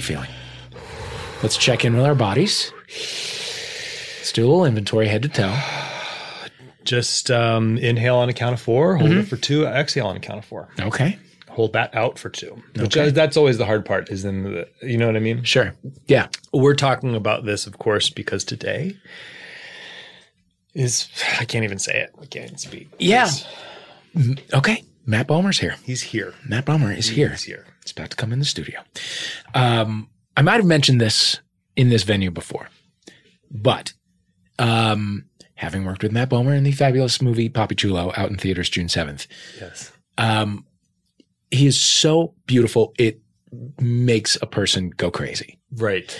you feeling? Let's check in with our bodies. Let's do a little inventory head to toe. Just um, inhale on a count of four, hold Mm-hmm. it for two, exhale on a count of four. Okay. Hold that out for two. Which Okay. is, that's always the hard part. Is in the you know what I mean. Sure. Yeah. We're talking about this, of course, because today is I can't even say it. I can't even speak. Yeah. He's, Okay. Matt Bomer's here. he's here. Matt Bomer is here. He's here. It's about to come in the studio. Um, I might have mentioned this in this venue before, but um, having worked with Matt Bomer in the fabulous movie Papi Chulo out in theaters June 7th, Yes. um, he is so beautiful. It makes a person go crazy. Right.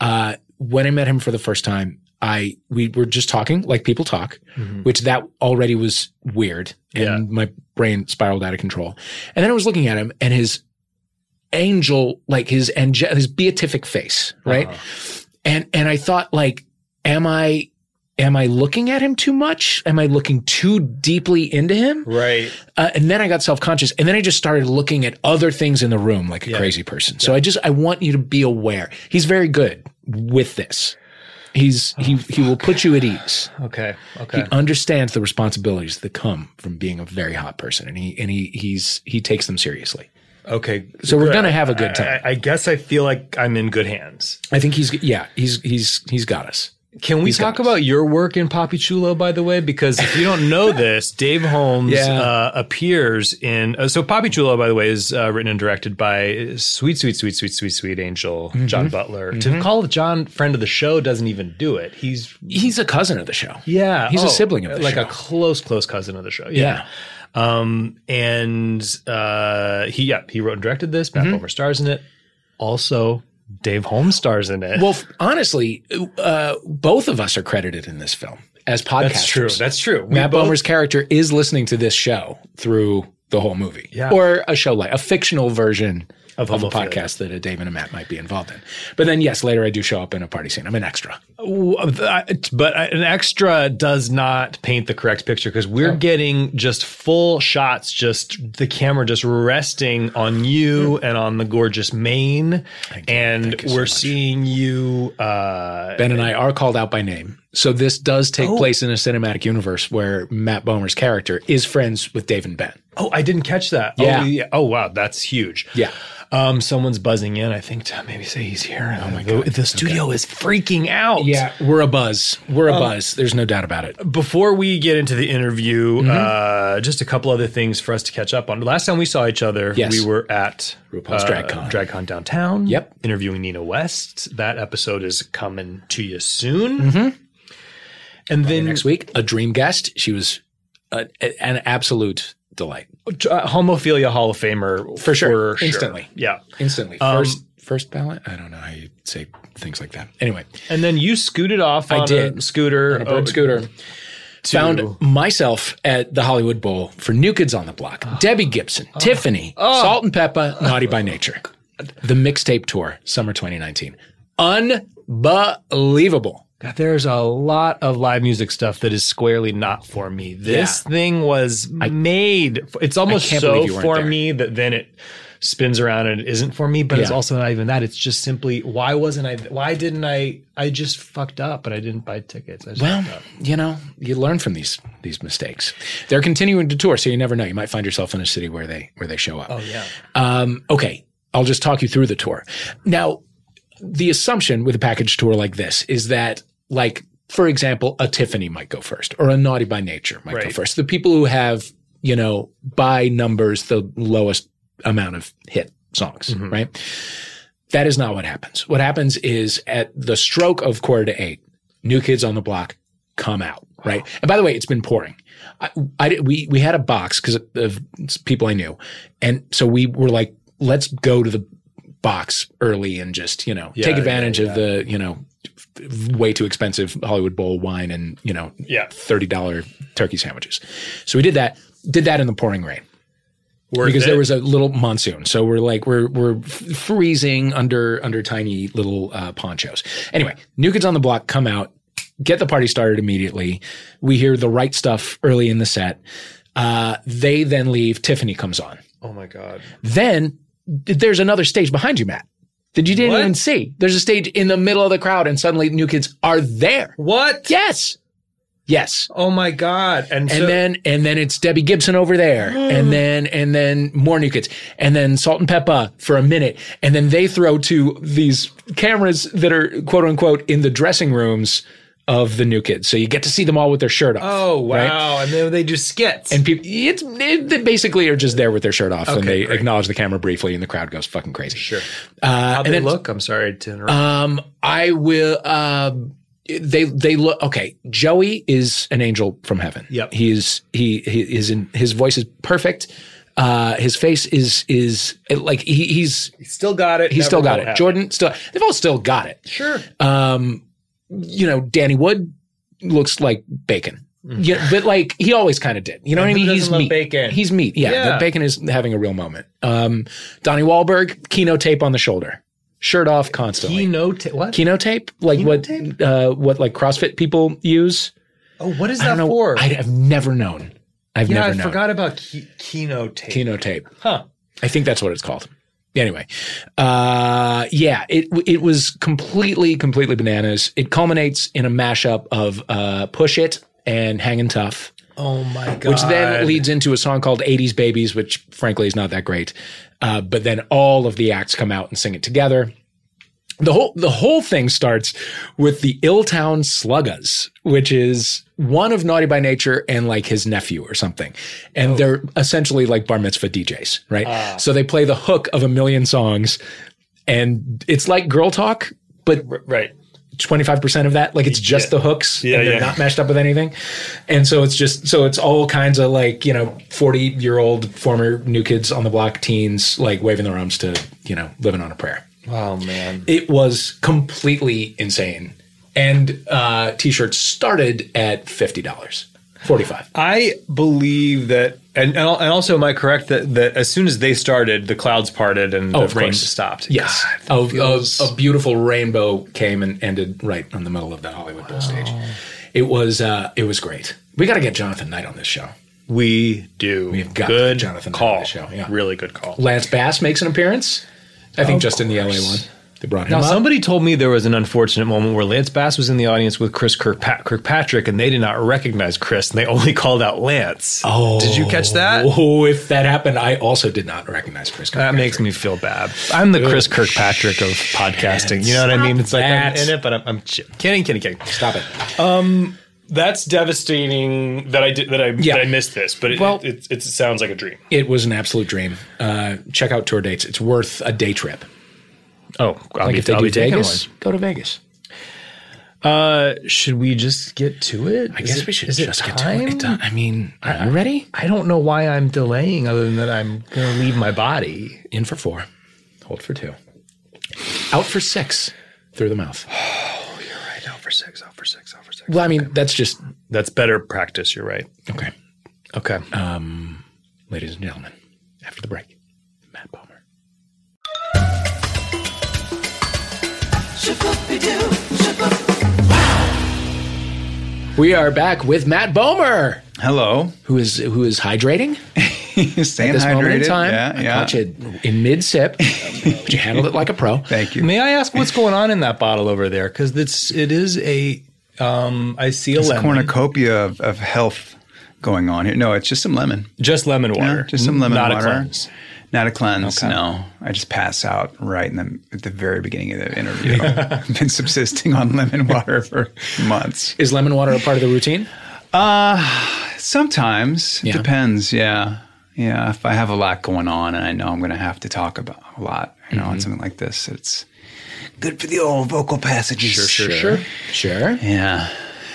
Uh, when I met him for the first time, I we were just talking like people talk, which that already was weird, and Yeah. my brain spiraled out of control. And then I was looking at him, and his angel, like his ange- his beatific face, right? And and I thought, like, am I am I looking at him too much? Am I looking too deeply into him? Right. Uh, and then I got self conscious, and then I just started looking at other things in the room like a Yeah. crazy person. So I just I want you to be aware. He's very good with this. He's he he will put you at ease. Okay. Okay. He understands the responsibilities that come from being a very hot person, and he and he he's he takes them seriously. Okay. So we're gonna have a good time. I, I guess I feel like I'm in good hands. I think he's yeah he's he's he's got us. Can we He's talk about your work in Papi Chulo, by the way? Because if you don't know this, Dave Holmes Yeah. uh, appears in. Uh, so Papi Chulo, by the way, is uh, written and directed by sweet, sweet, sweet, sweet, sweet, sweet angel Mm-hmm. John Butler. To call John friend of the show doesn't even do it. He's He's a cousin of the show. yeah, He's a oh, sibling of the like show. a close, close cousin of the show. Yeah. Um, and uh, he yeah he wrote and directed this. Mm-hmm. Matt Bomer stars in it. Also, Dave Holmes stars in it. Well, f- honestly, uh, both of us are credited in this film as podcasters. that's true. That's true. We Matt both- Bomer's character is listening to this show through the whole movie, Yeah. or a show like a fictional version Of of, a podcast that a Dave and a Matt might be involved in. But then, yes, later I do show up in a party scene. I'm an extra. but an extra does not paint the correct picture because we're Oh. getting just full shots, just the camera just resting on you and on the gorgeous mane, and Hmm. We're much. seeing you. Uh, Ben and I are called out by name. So this does take Oh. place in a cinematic universe where Matt Bomer's character is friends with Dave and Ben. oh, I didn't catch that. Yeah. Oh, yeah. Oh, wow, that's huge. Yeah. Um, someone's buzzing in. I think to maybe say he's here. Oh my God. the studio is freaking out. Yeah, we're a buzz. We're a buzz. There's no doubt about it. Before we get into the interview, Mm-hmm. uh, just a couple other things for us to catch up on. Last time we saw each other, Yes. we were at RuPaul's uh, Drag Con. DragCon downtown. Yep. Interviewing Nina West. That episode is coming to you soon. Mm-hmm. And then Next week, a dream guest. She was a- an absolute delight. uh, Homophilia Hall of Famer For sure. Instantly. Yeah. Instantly. Um, First first ballot? I don't know how you say things like that. Anyway, And then you scooted off I on a did. scooter. on a bird oh, scooter. to- Found myself at the Hollywood Bowl for New Kids on the Block. Debbie Gibson, Tiffany, Salt and Pepa, Naughty by Nature. The mixtape tour, summer 2019. Unbelievable. God, there's a lot of live music stuff that is squarely not for me. This Yeah. thing was made. It's almost so believe you weren't for there. me that then it spins around and it isn't for me. But it's also not even that. It's just simply why wasn't I? Why didn't I? I just fucked up, and I didn't buy tickets. I just Well, you know, you learn from these these mistakes. They're continuing to tour, so you never know. You might find yourself in a city where they where they show up. Oh yeah. Um, okay, I'll just talk you through the tour. Now, the assumption with a package tour like this is that, like, for example, a Tiffany might go first or a Naughty by Nature might go first. The people who have, you know, by numbers, the lowest amount of hit songs, Mm-hmm. right? That is not what happens. What happens is at the stroke of quarter to eight, new kids on the block come out, right? And by the way, it's been pouring. I, I we we had a box because of people I knew, and so we were like, let's go to the box early and just you know Yeah, take advantage yeah. of the you know way too expensive Hollywood Bowl wine and you know Yeah. thirty dollar turkey sandwiches. So we did that. Did that in the pouring rain Worth because it? there was a little monsoon. So we're like we're we're freezing under under tiny little uh, ponchos. Anyway, New Kids on the Block come out, get the party started immediately. We hear the right stuff early in the set. Uh, they then leave. Tiffany comes on. Oh my god. Then there's another stage behind you, Matt. That you didn't What? even see. There's a stage in the middle of the crowd, and suddenly New Kids are there. What? Yes, yes. Oh my god! And, And so, then and then it's Debbie Gibson over there, and mm. then and then more New Kids, and then Salt and Pepa for a minute, and then they throw to these cameras that are quote unquote in the dressing rooms of the New Kids, so you get to see them all with their shirt off. oh wow! right? And then they do skits. And people, it's it, they basically are just there with their shirt off, and they great. acknowledge the camera briefly, and the crowd goes fucking crazy. sure. Uh, How they then, look? I'm sorry to interrupt. Um, I will. Uh, they they look okay. Joey is an angel from heaven. Yep. he is he he is in his voice is perfect. Uh, his face is is like he, he's He's still got it. he's still got it. have Jordan still they've all still got it. Sure. Um, you know, Danny Wood looks like bacon. Yeah, but like he always kind of did. You know And what I mean? He's meat. bacon? He's meat. Yeah, Yeah. the bacon is having a real moment. Um, Donnie Wahlberg, Kino tape on the shoulder, shirt off constantly. Keynote. What? Kino tape, like Kino what tape? uh, what like CrossFit people use. oh, what is that know. for? I have never known. I've yeah, never I known. forgot about key, keynote tape. Kino tape. Huh. I think that's what it's called. Anyway, uh, yeah, it it was completely completely bananas. It culminates in a mashup of uh, "Push It" and "Hangin' Tough." Oh my god. which then leads into a song called 80s Babies, which frankly is not that great. Uh, but then all of the acts come out and sing it together. The whole the whole thing starts with the Illtown Sluggas, which is one of Naughty by Nature and like his nephew or something. And oh. they're essentially like bar mitzvah DJs, right? Ah. So they play the hook of a million songs and it's like girl talk, but right. 25% of that like it's just the hooks Yeah, and they're yeah. not mashed up with anything and so it's just so it's all kinds of like you know 40 year old former new kids on the block teens like waving their arms to you know living on a prayer Oh man. it was completely insane and uh t-shirts started at $50 45 I believe that, and and also, am I correct that that as soon as they started, the clouds parted and Oh, the rain course. stopped? Yes. God, a, feels- a, a beautiful rainbow came and ended right in the middle of the Hollywood Bowl stage. It was uh, it was great. We got to get Jonathan Knight on this show. we do. We've got good Jonathan Knight call. on the show, yeah. Really good call. Lance Bass makes an appearance. I think just in the LA one. They brought him Now, up. somebody told me there was an unfortunate moment where Lance Bass was in the audience with Chris Kirkpa- Kirkpatrick, and they did not recognize Chris, and they only called out Lance. Oh, did you catch that? Oh, if that happened, I also did not recognize Chris. That makes me feel bad. I'm the Chris Kirkpatrick of podcasting. You know what I mean? It's like I'm in it, but I'm, I'm ch- kidding, kidding, kidding. Stop it. Um, That's devastating that I did that I Yeah. that I missed this, but it, Well- it, it, it sounds like a dream. It was an absolute dream. Uh, check out tour dates. It's worth a day trip. Oh, I'll Like be, if they I'll do be taking Vegas, go to Vegas. Uh, should we just get to it? I guess we should just get to it. I mean, are you ready? I don't know why I'm delaying, other than that I'm going to leave my body. In for four, hold for two, out for six through the mouth. Oh, you're right. out for six, out for six. Well, I mean, that's just That's better practice. You're right. okay. Okay. Um, ladies and gentlemen, after the break, Matt Bomer. We are back with Matt Bomer, Hello. who is who is hydrating Staying this hydrated. moment in time. Yeah, I yeah. caught you in mid sip, but you handled it like a pro. Thank you. May I ask what's going on in that bottle over there? Because it's it is a um I see a It's lemon, cornucopia of, of health going on here. No, it's just some lemon. just lemon water, Yeah, just some lemon not water. a cleanse. Not a cleanse. Okay. No, I just pass out right in the at the very beginning of the interview. I've been subsisting on lemon water for months. Is lemon water a part of the routine? Sometimes it Yeah. depends. Yeah, yeah. If I have a lot going on and I know I'm going to have to talk about a lot, you know, on something like this, it's good for the old vocal passages. Sure, sure, sure. Sure. Yeah.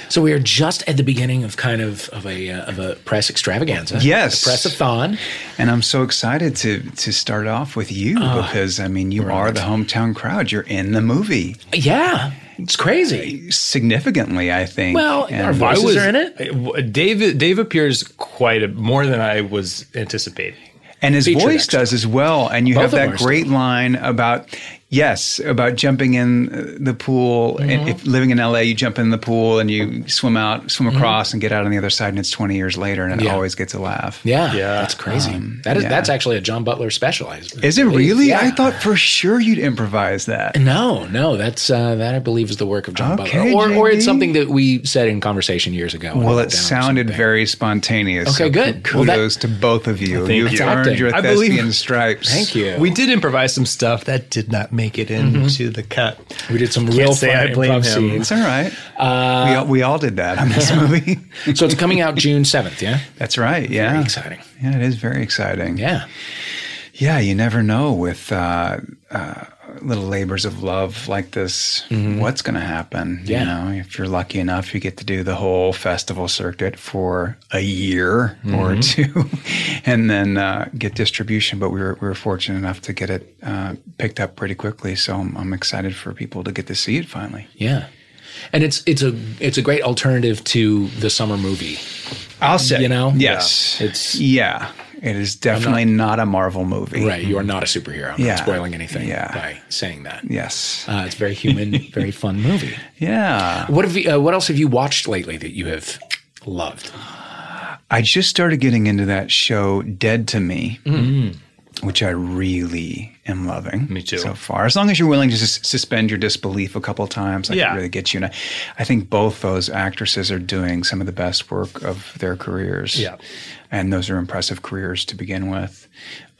So we are just at the beginning of kind of of a uh, of a press extravaganza. Yes. a press-a-thon. And I'm so excited to to start off with you Ah, because I mean you are the hometown crowd. You're in the movie Yeah, it's crazy. significantly, I think. Well, And our voices are in it. it. Dave Dave appears quite a, more than I was anticipating. and his featured voice extra. does as well. And you Both have that ours great line about Yes, about jumping in uh, the pool. Mm-hmm. And if living in LA, you jump in the pool and you swim out, swim Mm-hmm. across, and get out on the other side, and it's twenty years later, and it Yeah. always gets a laugh. Yeah, Yeah. that's crazy. that is yeah. that's actually a John Butler special. Is it really? Yeah. I thought for sure you'd improvise that. No, no, that's uh, that I believe is the work of John Okay, Butler, or or it's something that we said in conversation years ago. Well, it sounded very spontaneous. Okay, so good. ku- Well, that- Kudos to both of you. Thank You've you. earned Acting. your I believe- thespian stripes. Thank you. We did improvise some stuff that did not make it into the cut. we did some real say fun I blame improv him. scenes. It's all right. we, all, we all did that on this movie. So it's coming out June seventh. Yeah, That's right. Yeah. very exciting. Yeah, it is very exciting. Yeah, Yeah, you never know with uh, uh, little labors of love like this what's going to happen. Mm-hmm. Yeah. You know, if you're lucky enough, you get to do the whole festival circuit for a year or Mm-hmm. two, and then uh, get distribution. But we were we were fortunate enough to get it uh, picked up pretty quickly. So I'm, I'm excited for people to get to see it finally. yeah, and it's it's a it's a great alternative to the summer movie. I'll say, You know? yes, Yeah. It's- yeah, it is definitely not, a Marvel movie, Right, you are not a superhero. I'm Yeah. not spoiling anything Yeah. by saying that. Yes, Uh, it's a very human, very fun movie. yeah. What have you, uh, What else have you watched lately that you have loved? I just started getting into that show, Dead to Me, which I really am loving. Me too. So far, as long as you're willing to sus- suspend your disbelief a couple times, I Yeah. can really get you. And I, I think both those actresses are doing some of the best work of their careers. Yeah. and those are impressive careers to begin with.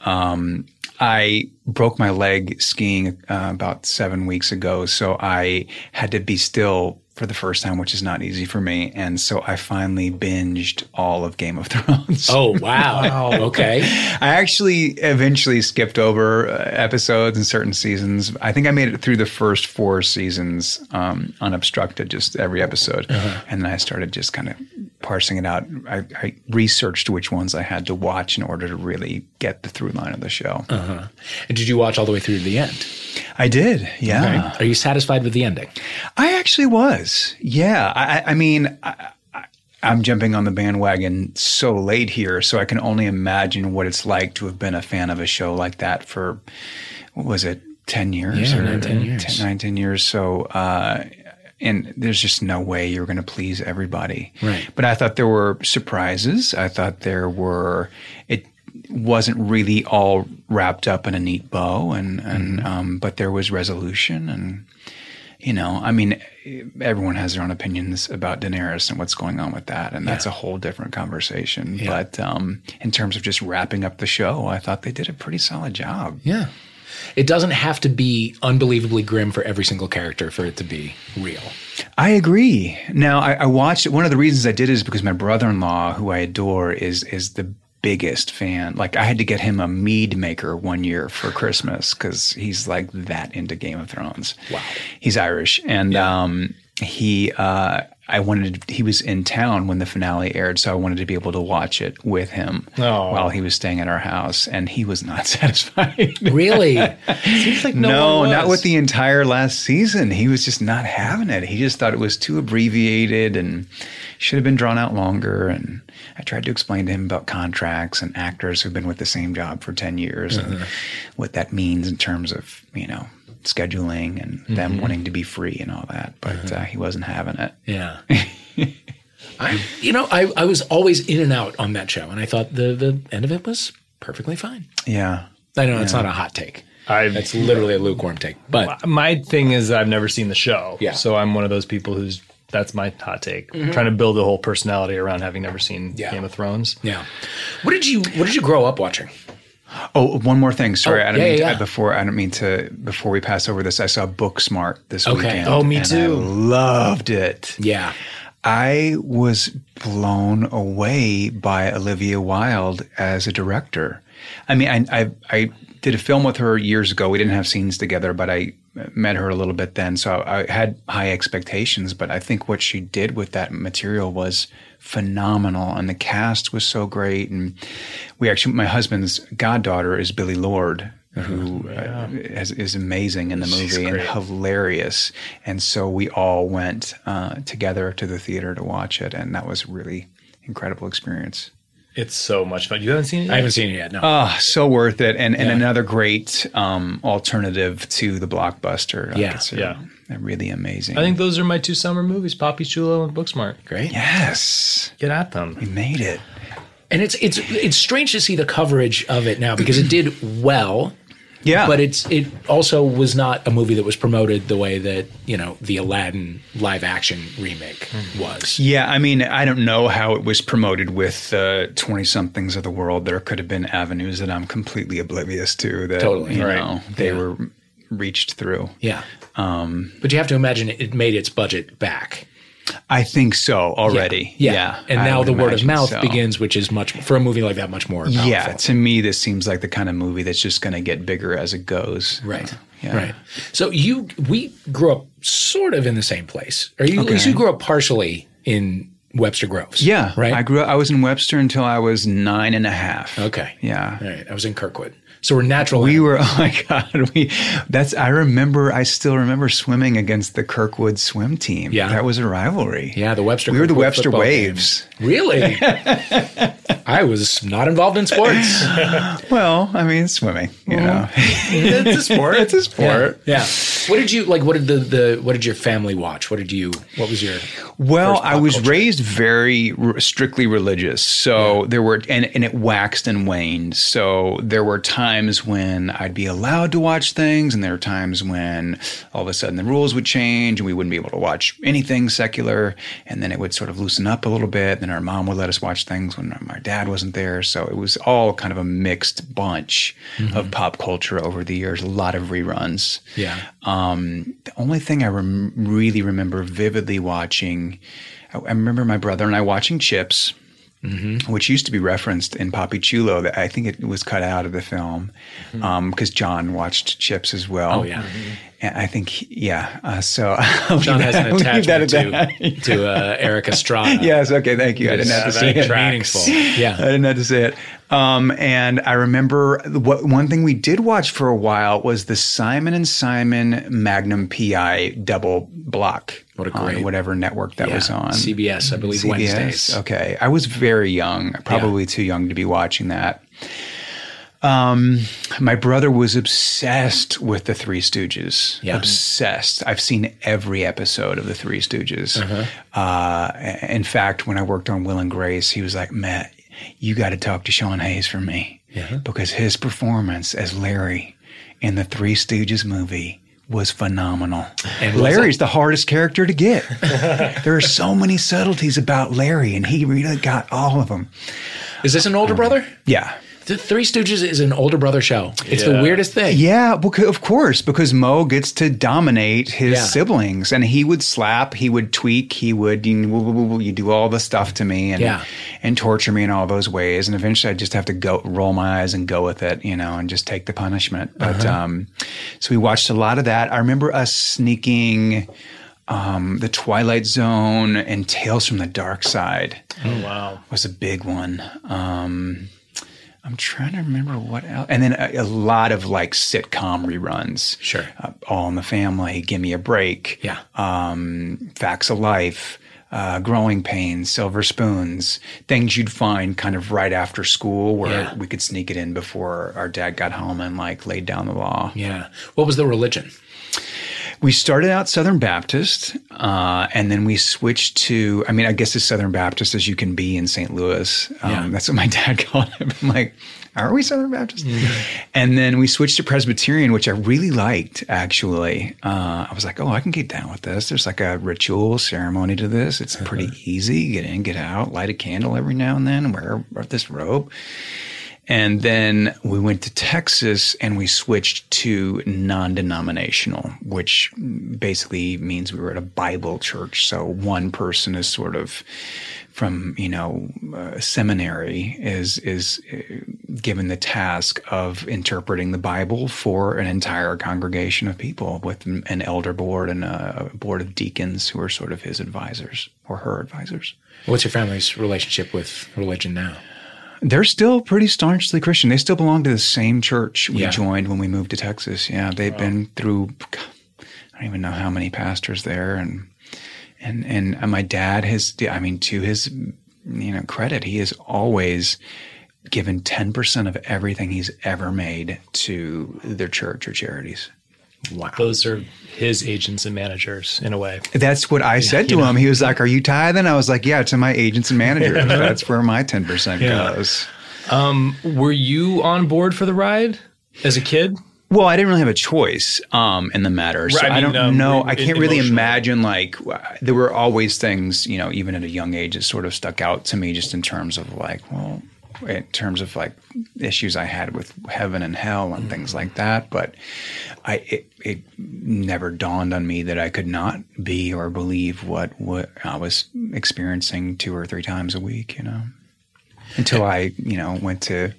Um, I broke my leg skiing uh, about seven weeks ago, so I had to be still for the first time, which is not easy for me. And so I finally binged all of Game of Thrones. Oh wow! okay, I actually eventually skipped over uh, episodes and certain seasons. I think I made it through the first four seasons um, unobstructed, just every episode. And then I started just kind of parsing it out. I, I researched which ones I had to watch in order to really get the through line of the show. and did you watch all the way through to the end? I did, yeah. Are you satisfied with the ending? I actually was. Yeah. I, I- mean, I, I, I'm jumping on the bandwagon so late here, so I can only imagine what it's like to have been a fan of a show like that for, what was it, 10 years? Yeah, nine, 10 years. 10, nine, 10 years. So, uh, and there's just no way you're going to please everybody. Right. But I thought there were surprises. I thought there were, it wasn't really all wrapped up in a neat bow and, and, um, but there was resolution and, you know, I mean, everyone has their own opinions about Daenerys and what's going on with that, and that's a whole different conversation. But um, in terms of just wrapping up the show, I thought they did a pretty solid job. Yeah. It doesn't have to be unbelievably grim for every single character for it to be real. I agree. Now, I, I watched one of the reasons I did is because my brother-in-law, who I adore, is is the biggest fan. Like, I had to get him a mead maker one year for Christmas because he's like that into Game of Thrones. Wow. He's Irish, and um, he. Uh, I wanted. To, he was in town when the finale aired, so I wanted to be able to watch it with him Oh. while he was staying at our house, and he was not satisfied. Really? Seems like no, No, one not with the entire last season. He was just not having it. He just thought it was too abbreviated and should have been drawn out longer. And I tried to explain to him about contracts and actors who've been with the same job for 10 years and uh-huh. what that means in terms of, you know, scheduling and them mm-hmm. wanting to be free and all that. But mm-hmm. uh, he wasn't having it. Yeah. I, you know, I, I was always in and out on that show, and I thought the, the end of it was perfectly fine. Yeah. I know it's not a hot take. I That's literally a lukewarm take. But my thing is I've never seen the show. Yeah. So I'm one of those people who's that's my hot take. Mm-hmm. Trying to build a whole personality around having never seen Yeah. Game of Thrones. yeah, what did you what did you grow up watching? Oh, one more thing. Sorry, Oh, I don't yeah, mean yeah, to, before I don't mean to before we pass over this. I saw Booksmart this Okay. weekend. Oh, me too. I loved it. Yeah, I was blown away by Olivia Wilde as a director. I mean, I, I, I did a film with her years ago. We didn't have scenes together, but I met her a little bit then. So I had high expectations, but I think what she did with that material was phenomenal. And the cast was so great. And we actually, my husband's goddaughter is Billie Lourd. Who uh, is, is amazing in the movie and hilarious. And so we all went uh, together to the theater to watch it, and that was a really incredible experience. It's so much fun. You haven't seen it yet? I haven't seen it yet. No. Oh, so worth it, and and Yeah. another great um, alternative to the blockbuster. Like, Yeah, it's a- yeah. they're really amazing. I think those are my two summer movies, Papi Chulo and Booksmart. Great. yes, Get at them. we made it. And it's it's it's strange to see the coverage of it now because it did well, Yeah, but it's it also was not a movie that was promoted the way that you know the Aladdin live action remake was. Yeah, I mean, I don't know how it was promoted with twenty somethings of the world. There could have been avenues that I'm completely oblivious to. That Totally, you right. know, they Yeah. were reached through. Yeah. Um, but you have to imagine it, it made its budget back. I think so already. Yeah, And now the word of mouth so. begins, which is much for a movie like that much more powerful. Yeah, to me, this seems like the kind of movie that's just going to get bigger as it goes. Right. Yeah. Right. So you we grew up sort of in the same place. Or you at least you grew up partially in Webster Groves. Yeah, Right. I grew up. I was in Webster until I was nine and a half. okay. Yeah. All right. I was in Kirkwood. So we're natural. We were. Oh my god. We. That's. I remember. I still remember swimming against the Kirkwood swim team. Yeah. That was a rivalry. yeah, the Webster. We were the Webster Waves. team. Really? I was not involved in sports. Well, I mean, swimming. You mm-hmm. know, it's a sport. it's a sport. Yeah. What did you like? What did the, the what did your family watch? What did you? What was your? Well, first I was culture? raised very r- strictly religious, so there were, and, and it waxed and waned. So there were times when I'd be allowed to watch things, and there were times when all of a sudden the rules would change, and we wouldn't be able to watch anything secular. And then it would sort of loosen up a little bit. Then our mom would let us watch things when my dad wasn't there. So it was all kind of a mixed bunch of pop culture over the years. A lot of reruns. Yeah. Um, the only thing I rem- really remember vividly watching, I, I remember my brother and I watching Chips, which used to be referenced in Papi Chulo. That I think it was cut out of the film because John watched Chips as well. Oh, yeah. And I think, yeah. Uh, so John has an I'll that attachment at to that. to uh, Erik Estrada. Yes. Okay. Thank you. I didn't have to say it. meaningful. I didn't have to say it. Um, and I remember what one thing we did watch for a while was the Simon and Simon Magnum PI double block. What a great- on whatever network that Yeah. was on. CBS, I believe Wednesdays. Okay. I was very young, probably too young to be watching that. Um, my brother was obsessed with the Three Stooges. Yeah. Obsessed. I've seen every episode of the Three Stooges. Uh-huh. Uh, in fact, when I worked on Will and Grace, he was like, Matt, you got to talk to Sean Hayes for me. Because his performance as Larry in the Three Stooges movie was phenomenal. And Larry's the hardest character to get. there are so many subtleties about Larry, and he really got all of them. Is this an older um, brother? Yeah. The Three Stooges is an older brother show. It's the weirdest thing. Yeah, because of course, because Moe gets to dominate his Yeah. siblings, and he would slap, he would tweak, he would know, you do all the stuff to me, and Yeah. and torture me in all those ways, and eventually I just have to go roll my eyes and go with it, you know, and just take the punishment. But Uh-huh. um, so we watched a lot of that. I remember us sneaking. Um, the Twilight Zone and Tales from the Dark Side Oh wow. was a big one. Um, I'm trying to remember what else. And then a, a lot of like sitcom reruns. Sure. Uh, All in the Family, Give Me a Break. Yeah. Um, Facts of Life, uh, Growing Pains, Silver Spoons, things you'd find kind of right after school where Yeah. we could sneak it in before our dad got home and like laid down the law. Yeah. What was the religion? We started out Southern Baptist, uh, and then we switched to, I mean, I guess as Southern Baptist as you can be in St. Louis. Um, Yeah. That's what my dad called it. I'm like, are we Southern Baptist? And then we switched to Presbyterian, which I really liked, actually. Uh, I was like, oh, I can get down with this. There's like a ritual ceremony to this. It's pretty easy. Get in, get out, light a candle every now and then, wear this robe. And then we went to Texas and we switched to non denominational, which basically means we were at a Bible church. So one person is sort of from, you know, uh, seminary is, is uh, given the task of interpreting the Bible for an entire congregation of people with an elder board and a board of deacons who are sort of his advisors or her advisors. What's your family's relationship with religion now? They're still pretty staunchly Christian. They still belong to the same church we Yeah. joined when we moved to Texas. Yeah, they've been through I don't even know how many pastors there and and and uh, my dad has I mean to his you know credit. He has always given ten percent of everything he's ever made to their church or charities. Wow. Those are his agents and managers in a way. That's what I said to him. He was like, "Are you tithing?" I was like, "Yeah, to my agents and managers. That's where my ten percent Yeah. goes." Were you on board for the ride as a kid? Well, I didn't really have a choice um, in the matter. So Right, I I, don't um, know. I can't really imagine like there were always things, you know, even at a young age that sort of stuck out to me just in terms of like, well, in terms of like issues I had with heaven and hell and mm-hmm. things like that. But I it, it never dawned on me that I could not be or believe what what I was experiencing two or three times a week, you know. Until I, you know, went to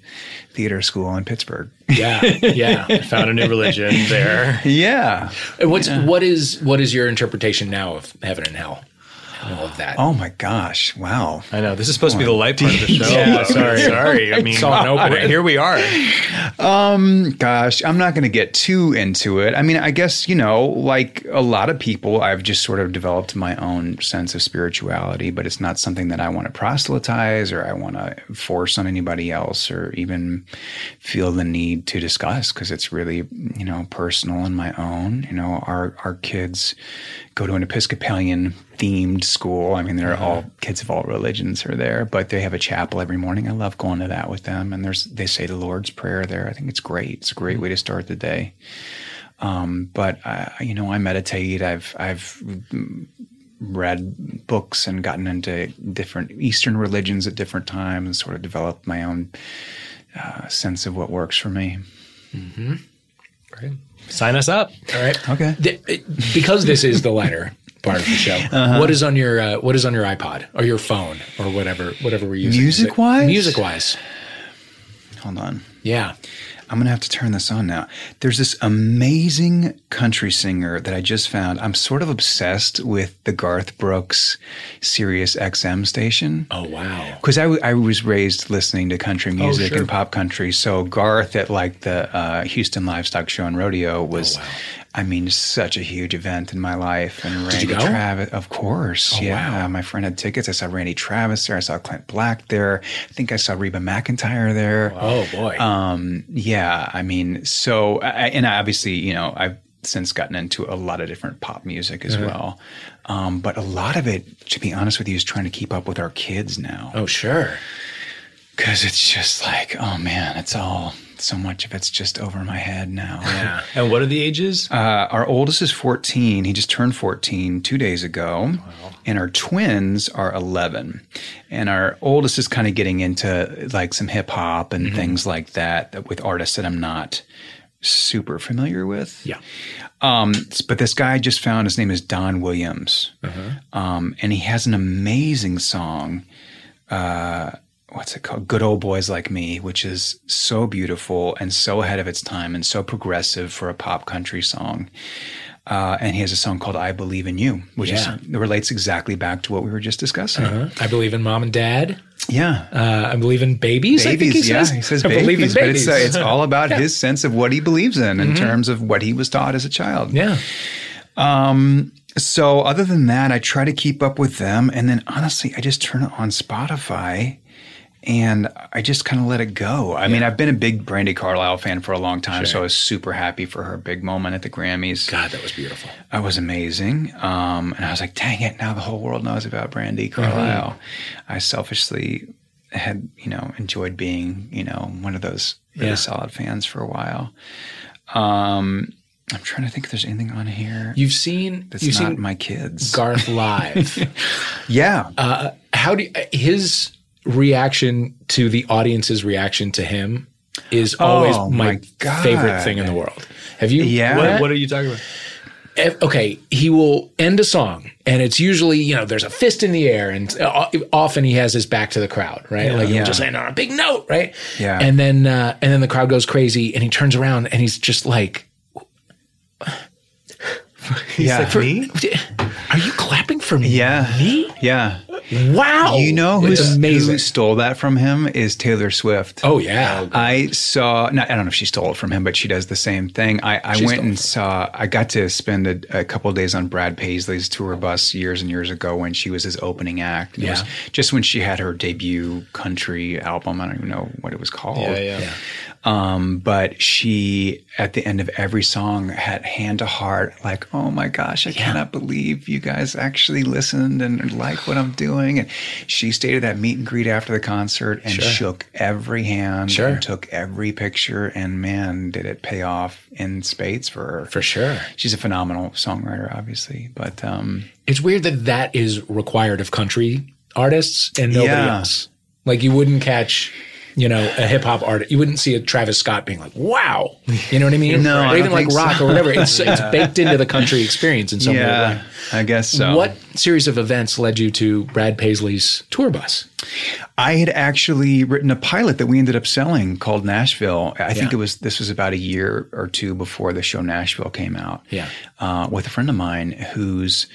theater school in Pittsburgh. Yeah. Yeah. Found a new religion there. Yeah. What's what is what is your interpretation now of heaven and hell? And all of that. Oh my gosh! Wow. I know this is supposed to be the light part of the show. Yeah, sorry, sorry. I mean, Saw an opening. here we are. Um, Gosh, I'm not going to get too into it. I mean, I guess you know, like a lot of people, I've just sort of developed my own sense of spirituality, but it's not something that I want to proselytize or I want to force on anybody else or even feel the need to discuss because it's really you know personal and my own. You know, our our kids go to an Episcopalian themed school. I mean, they're all kids of all religions are there, but they have a chapel every morning. I love going to that with them. And there's they say the Lord's Prayer there. I think it's great. It's a great way to start the day. Um, but I, you know, I meditate. I've I've read books and gotten into different Eastern religions at different times and sort of developed my own uh, sense of what works for me. Great. Sign us up. All right. Okay. Th- because this is the lighter part of the show. Uh-huh. what is on your uh, what is on your iPod or your phone or whatever whatever we're using? Music-wise? Music-wise. Hold on. Yeah. I'm going to have to turn this on now. There's this amazing country singer that I just found. I'm sort of obsessed with the Garth Brooks Sirius XM station. Oh wow. Because I, w- I was raised listening to country music sure. and pop country. So Garth at like the uh, Houston Livestock Show and Rodeo was, Oh, wow. I mean, such a huge event in my life. And Randy you go? Travis, of course. Oh, yeah. wow. My friend had tickets. I saw Randy Travis there. I saw Clint Black there. I think I saw Reba McEntire there. Oh boy. Um, yeah, I mean, so I, and I obviously, you know, I've since gotten into a lot of different pop music as well. Um, but a lot of it, to be honest with you, is trying to keep up with our kids now oh sure. because it's just like, oh man, it's all so much of it's just over my head now. Yeah. And what are the ages? Uh, our oldest is 14. He just turned 14 two days ago. Wow. And our twins are 11. And our oldest is kind of getting into like some hip hop and things like that, that with artists that I'm not super familiar with. Yeah. Um, but this guy I just found, his name is Don Williams. Um, and he has an amazing song. Uh, what's it called? Good Old Boys Like Me, which is so beautiful and so ahead of its time and so progressive for a pop country song. Uh, and he has a song called I Believe in You, which Yeah. is, relates exactly back to what we were just discussing. Uh, I believe in mom and dad. Yeah. Uh, I believe in babies. I think Babies, he yeah, says. he says I babies, in but it's, uh, it's all about his sense of what he believes in in terms of what he was taught as a child. yeah. Um. So other than that, I try to keep up with them, and then honestly, I just turn it on Spotify, and I just kind of let it go. I mean, I've been a big Brandi Carlile fan for a long time, so I was super happy for her big moment at the Grammys. God, that was beautiful. That was amazing. Um, and I was like, dang it, now the whole world knows about Brandi Carlile. I selfishly had, you know, enjoyed being, you know, one of those really Yeah. solid fans for a while. Um, I'm trying to think if there's anything on here You've seen that's you've not seen my kids. Garth live. yeah. uh, how do you, his reaction to the audience's reaction to him is always Oh, my, my favorite thing in the world. Have you? Yeah. What, What, what are you talking about? if- okay, he will end a song, and it's usually you know there's a fist in the air, and uh, often he has his back to the crowd, right? like he'll Yeah. just end on a big note, right? Yeah. And then uh, and then the crowd goes crazy, and he turns around, and he's just like, yeah. "For- Are you clapping for me? yeah. Me? Yeah. Wow. You know who's, amazing. who stole that from him is Taylor Swift. oh yeah. I saw. No, I don't know if she stole it from him, but she does the same thing. I, I went and saw. I got to spend a, a couple of days on Brad Paisley's tour bus years and years ago when she was his opening act. It Yeah. just when she had her debut country album. I don't even know what it was called. Yeah, yeah. Um, but she, at the end of every song, had hand to heart, like, "Oh my gosh, I cannot believe you guys actually listened and like what I'm doing." And she stayed at that meet and greet after the concert and shook every hand, Sure. and took every picture. And man, did it pay off in spades for her. For sure. She's a phenomenal songwriter, obviously, but um, It's weird that that is required of country artists and nobody Yeah. else. Like you wouldn't catch, you know, a hip hop artist. You wouldn't see a Travis Scott being like, "Wow," you know what I mean? No, or even like rock so. or whatever. It's it's baked into the country experience in some yeah, way. I guess so. What series of events led you to Brad Paisley's tour bus? I had actually written a pilot that we ended up selling called Nashville. I think it was this was about a year or two before the show Nashville came out. Yeah. uh, with a friend of mine who's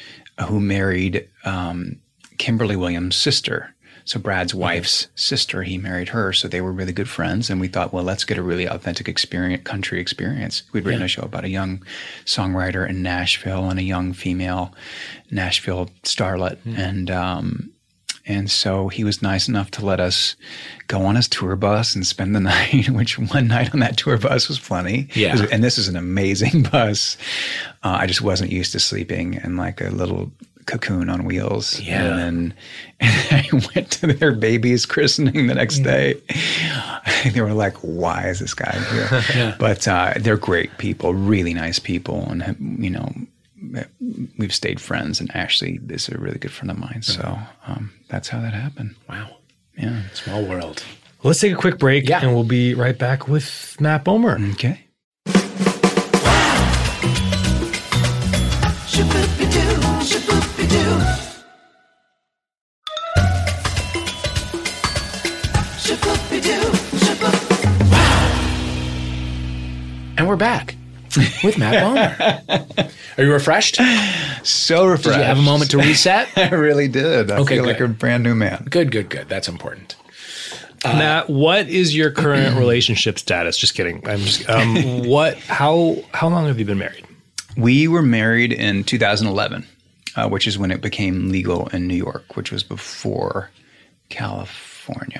who married um, Kimberly Williams' sister. So Brad's wife's sister, he married her. So they were really good friends, and we thought, well, let's get a really authentic experience, country experience. We'd written a show about a young songwriter in Nashville and a young female Nashville starlet, and um, and so he was nice enough to let us go on his tour bus and spend the night, which one night on that tour bus was plenty. Yeah. Was- and this is an amazing bus. Uh, I just wasn't used to sleeping in like a little cocoon on wheels. Yeah. And then and I went to their baby's christening the next day. they were like, why is this guy here? Yeah. But uh, they're great people, really nice people. And, you know, we've stayed friends. And Ashley is a really good friend of mine. So um, that's how that happened. Wow. Yeah. Small world. Let's take a quick break Yeah. and we'll be right back with Matt Bomer. Okay. Back with Matt Bomer. Are you refreshed? So refreshed. Did you have a moment to reset? I really did. I Okay, feel like a brand new man. Good, good, good. That's important. Matt, what is your current relationship status? Just kidding. I'm just um what how how long have you been married? We were married in 2011, uh, which is when it became legal in New York, which was before California.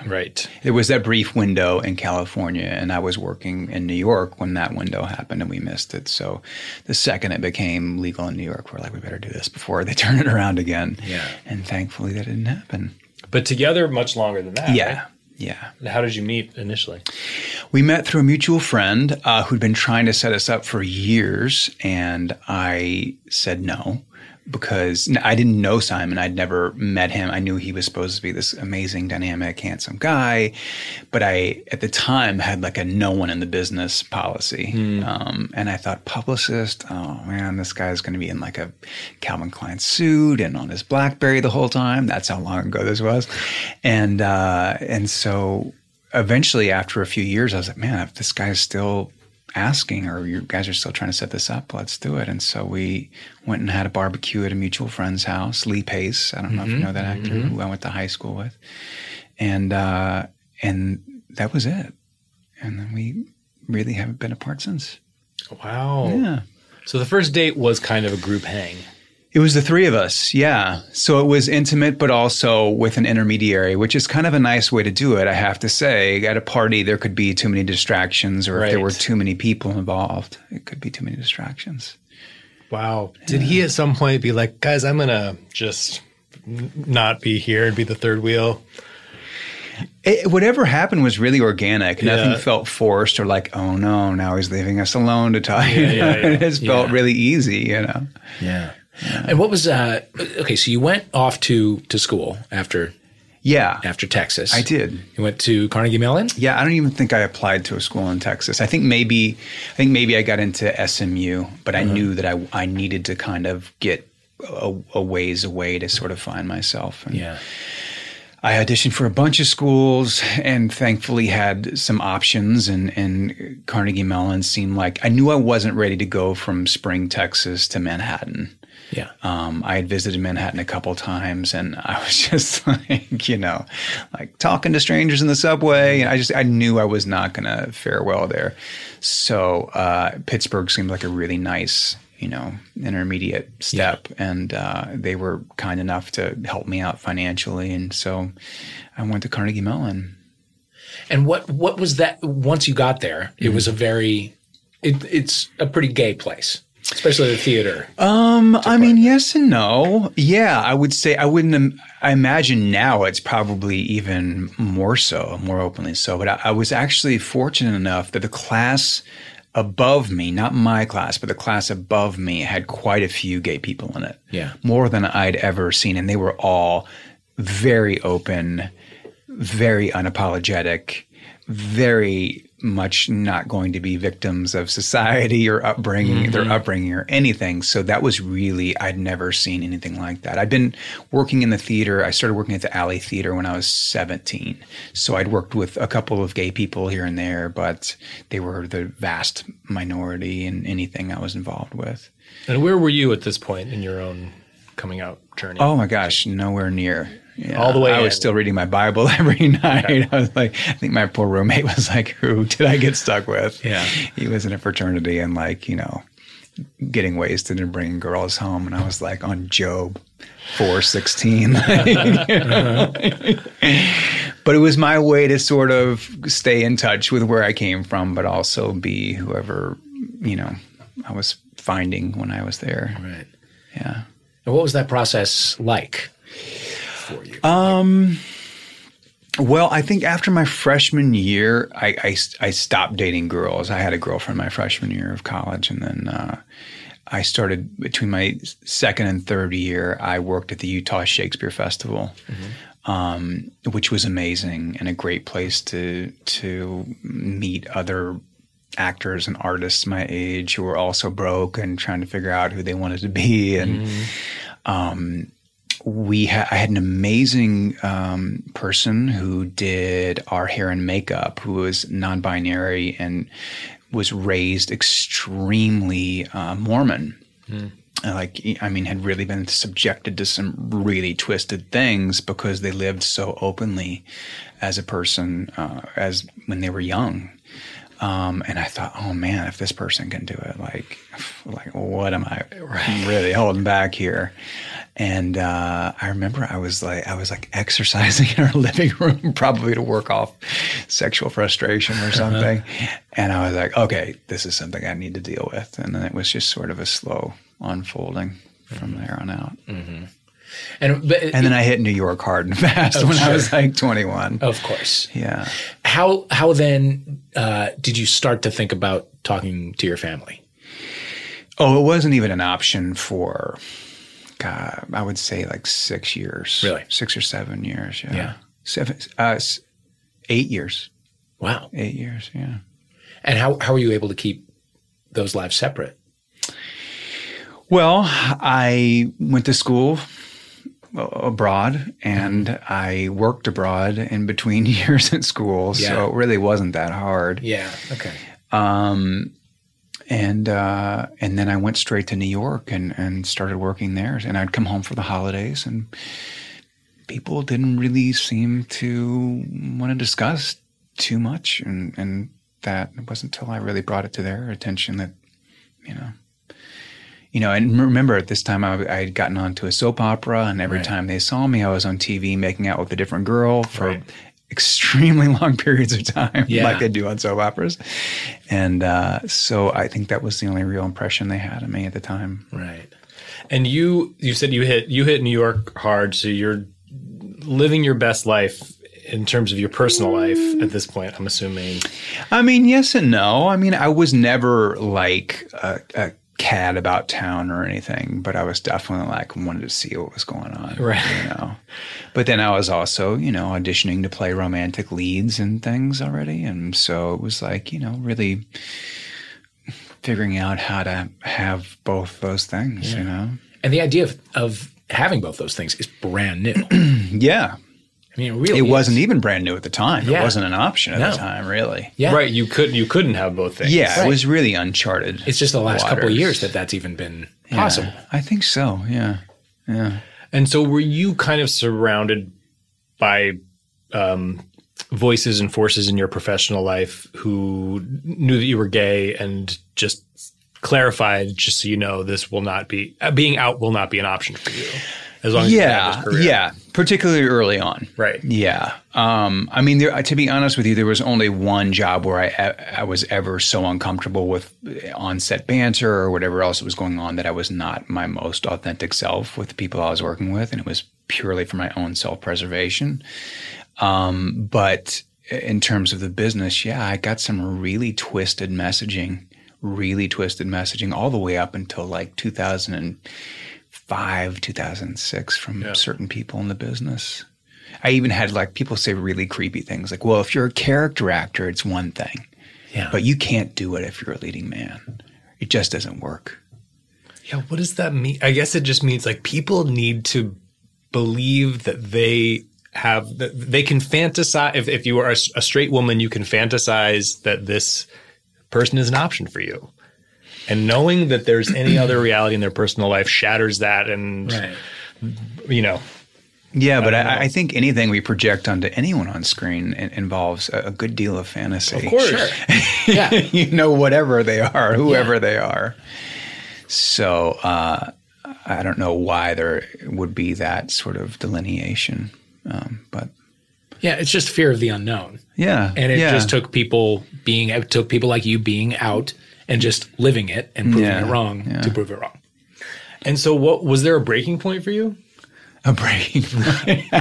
Right. It was that brief window in California, and I was working in New York when that window happened, and we missed it. So the second it became legal in New York, we're like, we better do this before they turn it around again. Yeah. And thankfully, that didn't happen. But together much longer than that. Yeah. Yeah. How did you meet initially? We met through a mutual friend uh, who'd been trying to set us up for years, and I said no because I didn't know Simon. I'd never met him. I knew he was supposed to be this amazing, dynamic, handsome guy, but I, at the time, had like a no one in the business policy. Um, and I thought, publicist, oh man, this guy's going to be in like a Calvin Klein suit and on his Blackberry the whole time. That's how long ago this was. And, uh, and so eventually after a few years i was like man if this guy's still asking or you guys are still trying to set this up let's do it. And so we went and had a barbecue at a mutual friend's house lee pace. I don't know if you know that actor who i went to high school with. And uh and that was it. And then we really haven't been apart since. Wow. yeah. So the first date was kind of a group hang. It was the three of us, yeah. So it was intimate, but also with an intermediary, which is kind of a nice way to do it, I have to say. At a party, there could be too many distractions, or if there were too many people involved, it could be too many distractions. Wow. Did he at some point be like, guys, I'm gonna just not be here and be the third wheel? It, whatever happened was really organic. Nothing felt forced or like, oh no, now he's leaving us alone to talk. yeah, yeah. it just felt really easy, you know? Yeah. And what was uh okay, so you went off to to school after Yeah, after Texas. I did. You went to Carnegie Mellon? Yeah, I don't even think I applied to a school in Texas. I think maybe, I think maybe I got into SMU, but I knew that I I needed to kind of get a, a ways away to sort of find myself. And Yeah. I auditioned for a bunch of schools and thankfully had some options. And, and Carnegie Mellon seemed like I knew I wasn't ready to go from Spring, Texas to Manhattan. Yeah. Um, I had visited Manhattan a couple times, and I was just like, you know, like talking to strangers in the subway. And I just I knew I was not going to fare well there. So uh, Pittsburgh seemed like a really nice, you know, intermediate step, and uh, they were kind enough to help me out financially, and so I went to Carnegie Mellon. And what what was that? Once you got there, it was a very, it, it's a pretty gay place, especially the theater. Um, I mean, yes and no. Yeah, I would say I wouldn't. im- I imagine now it's probably even more so, more openly so. But I, I was actually fortunate enough that the class above me, not my class, but the class above me, had quite a few gay people in it. Yeah. more than I'd ever seen, and they were all very open, very unapologetic, very much not going to be victims of society or upbringing, their mm-hmm. upbringing or anything. So that was really, I'd never seen anything like that. I'd been working in the theater. I started working at the Alley Theater when I was 17. So I'd worked with a couple of gay people here and there, but they were the vast minority in anything I was involved with. And where were you at this point in your own coming out journey? Oh my gosh, nowhere near. Yeah, All the way I was in. still reading my Bible every night. I was like, I think my poor roommate was like, "Who did I get stuck with?" Yeah. he was in a fraternity and like you know, getting wasted and bringing girls home, and I was like on Job four sixteen. Uh-huh. But it was my way to sort of stay in touch with where I came from, but also be whoever you know I was finding when I was there. Right. Yeah. And what was that process like for you? Well, I think after my freshman year, I, I, I stopped dating girls. I had a girlfriend my freshman year of college, and then uh, I started between my second and third year. I worked at the Utah Shakespeare Festival, um, which was amazing and a great place to to meet other actors and artists my age who were also broke and trying to figure out who they wanted to be and we ha- I had an amazing um, person who did our hair and makeup, who was non-binary and was raised extremely uh, Mormon. Uh, Like, I mean, had really been subjected to some really twisted things because they lived so openly as a person, uh, as when they were young. Um, and I thought, oh man, if this person can do it, like, like what am I really holding back here? And uh, I remember I was like, I was like exercising in our living room, probably to work off sexual frustration or something. And I was like, okay, this is something I need to deal with. And then it was just sort of a slow unfolding from there on out. and but, And then I hit New York hard and fast when I was like 21. of course, Yeah. how how then uh, did you start to think about talking to your family? Oh, it wasn't even an option for, God, I would say like six years. Really? Six or seven years. Yeah. Yeah. Seven, uh, eight years. Wow. Eight years. Yeah. And how how were you able to keep those lives separate? Well, I went to school uh, abroad and I worked abroad in between years at school. Yeah. So it really wasn't that hard. Yeah. Okay. And uh, and then I went straight to New York and and started working there. And I'd come home for the holidays, and people didn't really seem to want to discuss too much. And and that it wasn't until I really brought it to their attention that you know. You know, and remember at this time I, I had gotten onto a soap opera, and every Right. time they saw me, I was on TV making out with a different girl for Right. Extremely long periods of time, Yeah. like they do on soap operas. And uh, so I think that was the only real impression they had of me at the time. Right. And you you said you hit you hit New York hard, so you're living your best life in terms of your personal life at this point. I'm assuming. I mean, yes and no. I mean, I was never like a, a cat about town or anything, but I was definitely like wanted to see what was going on. Right. You know. But then I was also, you know, auditioning to play romantic leads and things already. And so it was like, you know, really figuring out how to have both those things, you know? And the idea of, of having both those things is brand new. Yeah. I mean, it really It is. wasn't even brand new at the time. Yeah. It wasn't an option at No. the time, really. Yeah. Right. You could you couldn't have both things. Yeah, Right. it was really uncharted. It's just the last couple of years that that's even been Yeah, possible. I think so. Yeah. Yeah. And so were you kind of surrounded by um, voices and forces in your professional life who knew that you were gay and just clarified, just so you know, this will not be uh, being out will not be an option for you as long as you have this career. Yeah. Particularly early on. Right. Yeah. Um, I mean, there, to be honest with you, there was only one job where I, I was ever so uncomfortable with on-set banter or whatever else was going on that I was not my most authentic self with the people I was working with, and it was purely for my own self-preservation. Um, but in terms of the business, yeah, I got some really twisted messaging, really twisted messaging all the way up until like 2005, 2006 from certain people in the business. I even had like people say really creepy things like, well, if you're a character actor, it's one thing, Yeah. but you can't do it if you're a leading man. It just doesn't work. Yeah, what does that mean? I guess it just means like people need to believe that they have that they can fantasize. If, if you are a straight woman, you can fantasize that this person is an option for you, and knowing that there's any other reality in their personal life shatters that, and Right. you know, Yeah, but know. I, I think anything we project onto anyone on screen in, involves a, a good deal of fantasy. of course, Yeah. you know, whatever they are, whoever they are. So uh, I don't know why there would be that sort of delineation, um, but Yeah. It's just fear of the unknown. yeah, And it yeah. just took people being, it took people like you being out and just living it and proving Yeah. it wrong Yeah. to prove it wrong. And so, what was there a breaking point for you? a breaking. point.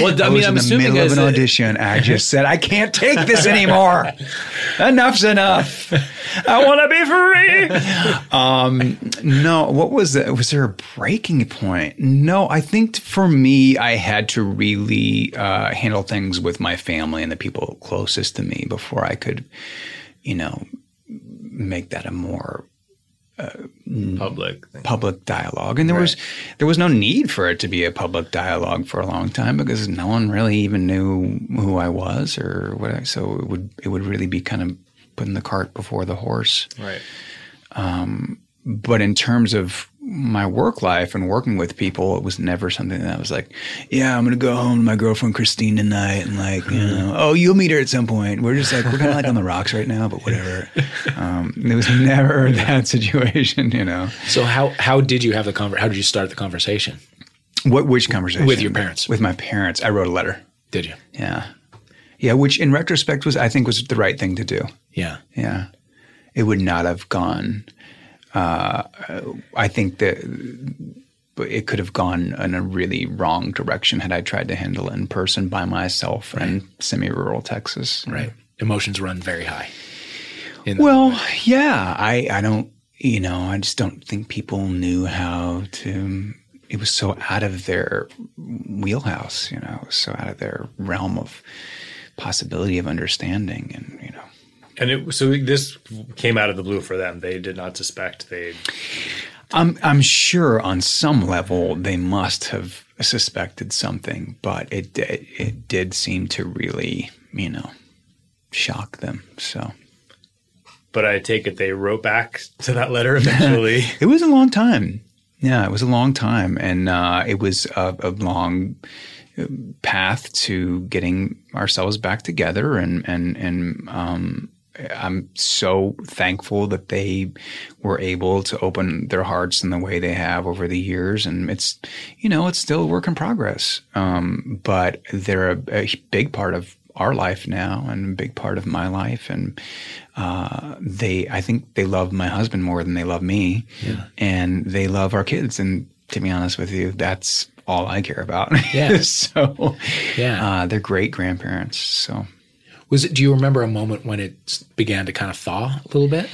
Well, I, I mean, was I'm in the middle of an audition. I just said, I can't take this anymore. Enough's enough. I want to be free. um, no, what was that? Was there a breaking point? No, I think for me, I had to really uh, handle things with my family and the people closest to me before I could, you know, make that a more uh, public. Thing. public dialogue and there was there was no need for it to be a public dialogue for a long time because no one really even knew who I was or what I, so it would it would really be kind of putting the cart before the horse Right. Um, but in terms of my work life and working with people it was never something that I was like yeah I'm gonna go home to my girlfriend Christine tonight and like you know oh you'll meet her at some point we're just like we're kind of like on the rocks right now but whatever um, it was never that situation you know So how, how did you have the conver- How did you start the conversation? What which conversation? With your parents. With my parents. I wrote a letter. Did you? Yeah. Yeah, which in retrospect was I think was the right thing to do. Yeah. Yeah. It would not have gone uh, I think that it could have gone in a really wrong direction had I tried to handle it in person by myself in semi-rural Texas. Right. Emotions run very high. Well, yeah, I, I don't, you know, I just don't think people knew how to. It was so out of their wheelhouse, you know, so out of their realm of possibility of understanding, and you know, And it, so this came out of the blue for them. They did not suspect they. I'm I'm sure on some level they must have suspected something, but it it, it did seem to really, you know, shock them. So But I take it they wrote back to that letter eventually. It was a long time. Yeah, it was a long time, and uh, it was a, a long uh, path to getting ourselves back together. And and and um, I'm so thankful that they were able to open their hearts in the way they have over the years. And it's you know it's still a work in progress, um, but they're a, a big part of our life now and a big part of my life. And uh, they I think they love my husband more than they love me. And they love our kids. And to be honest with you that's all I care about. Yeah. so Yeah. uh, they're great grandparents. So Was it? Do you remember a moment when it began to kind of thaw a little bit?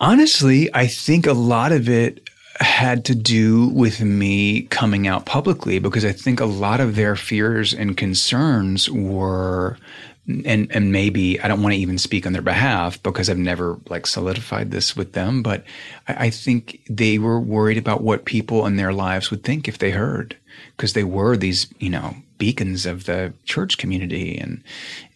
Honestly, I think a lot of it had to do with me coming out publicly because I think a lot of their fears and concerns were and and maybe I don't want to even speak on their behalf because I've never like solidified this with them, but I, I think they were worried about what people in their lives would think if they heard, because they were these you know beacons of the church community and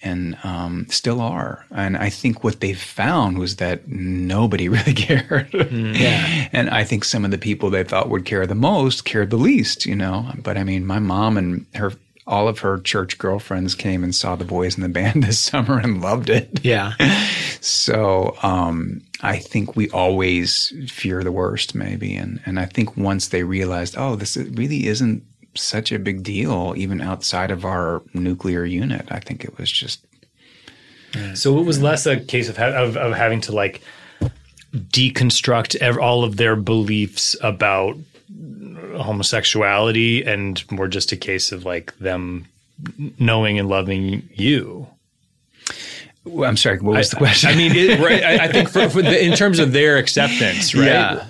and um, still are. And I think what they found was that nobody really cared. Yeah. and I think some of the people they thought would care the most cared the least, you know. But I mean, my mom and her all of her church girlfriends came and saw the boys in the band this summer and loved it. Yeah. So um, I think we always fear the worst, maybe, and and I think once they realized, oh, this really isn't such a big deal, even outside of our nuclear unit. I think it was just mm. So it was less a case of, ha- of, of having to like deconstruct ev- all of their beliefs about homosexuality and more just a case of like them knowing and loving you. Well, I'm sorry. What was the question? I mean, it, right, I, I think for, for the, in terms of their acceptance, right? Yeah.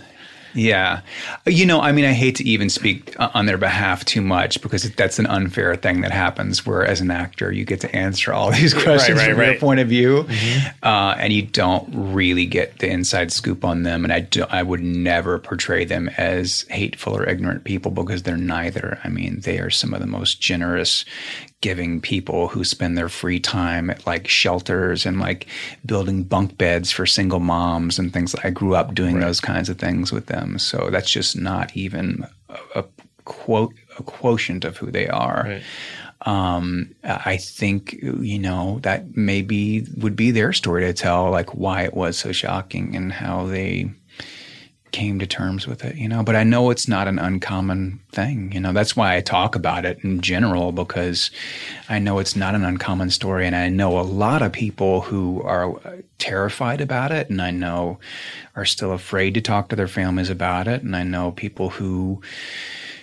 Yeah. You know, I mean, I hate to even speak uh, on their behalf too much because that's an unfair thing that happens where, as an actor, you get to answer all these questions right, from right. your point of view, uh, and you don't really get the inside scoop on them. And I, do, I would never portray them as hateful or ignorant people because they're neither. I mean, they are some of the most generous, giving people who spend their free time at like shelters and like building bunk beds for single moms and things. I grew up doing those kinds of things with them, so that's just not even a, a quote a quotient of who they are. Right. Um, I think you know that maybe would be their story to tell, like why it was so shocking and how they came to terms with it, you know. But I know it's not an uncommon thing, you know. That's why I talk about it in general because I know it's not an uncommon story, and I know a lot of people who are terrified about it, and I know are still afraid to talk to their families about it, and I know people who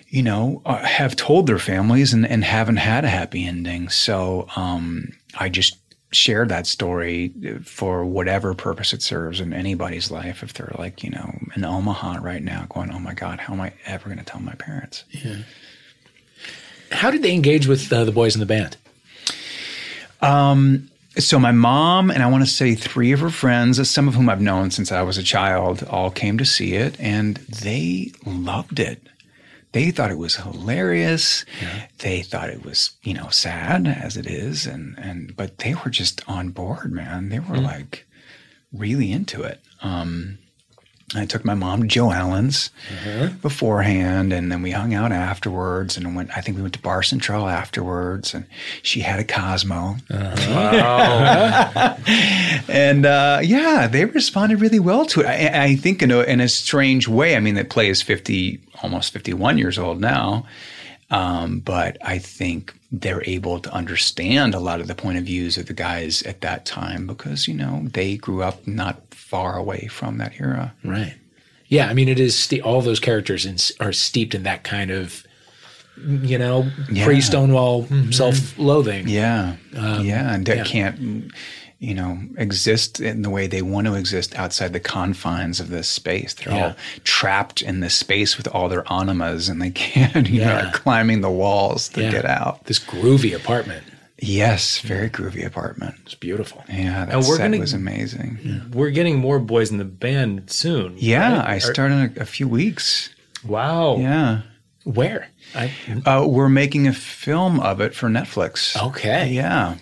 you know, uh, have told their families and, and haven't had a happy ending. So um, I just share that story for whatever purpose it serves in anybody's life. If they're like, you know, in Omaha right now going, oh my God, how am I ever going to tell my parents? Yeah. How did they engage with uh, the boys in the band? So my mom and I want to say three of her friends, some of whom I've known since I was a child, all came to see it and they loved it. They thought it was hilarious. They thought it was, you know, sad as it is and and but they were just on board, man. They were like really into it. Um I took my mom to Joe Allen's beforehand, and then we hung out afterwards. And went. I think we went to Bar Centrale afterwards, and she had a Cosmo. and uh, yeah, they responded really well to it. I, I think in a in a strange way. I mean, that play is fifty, almost fifty one years old now, um, but I think they're able to understand a lot of the point of views of the guys at that time because you know they grew up not far away from that era. Right. Yeah, I mean, it is ste- all those characters in, are steeped in that kind of, you know, Yeah. pre Stonewall self-loathing. Yeah, yeah, and that yeah. can't, you know, exist in the way they want to exist outside the confines of this space. They're Yeah. all trapped in this space with all their animas, and they can't, you know, Yeah. are climbing the walls to Yeah. get out. This groovy apartment. Yes, very groovy apartment. It's beautiful. Yeah, that And we're set gonna- was amazing. We're getting more boys in the band soon. Yeah, right? I Are- start in a, a few weeks. Wow. Yeah, Where? I, uh, we're making a film of it for Netflix. okay. Yeah.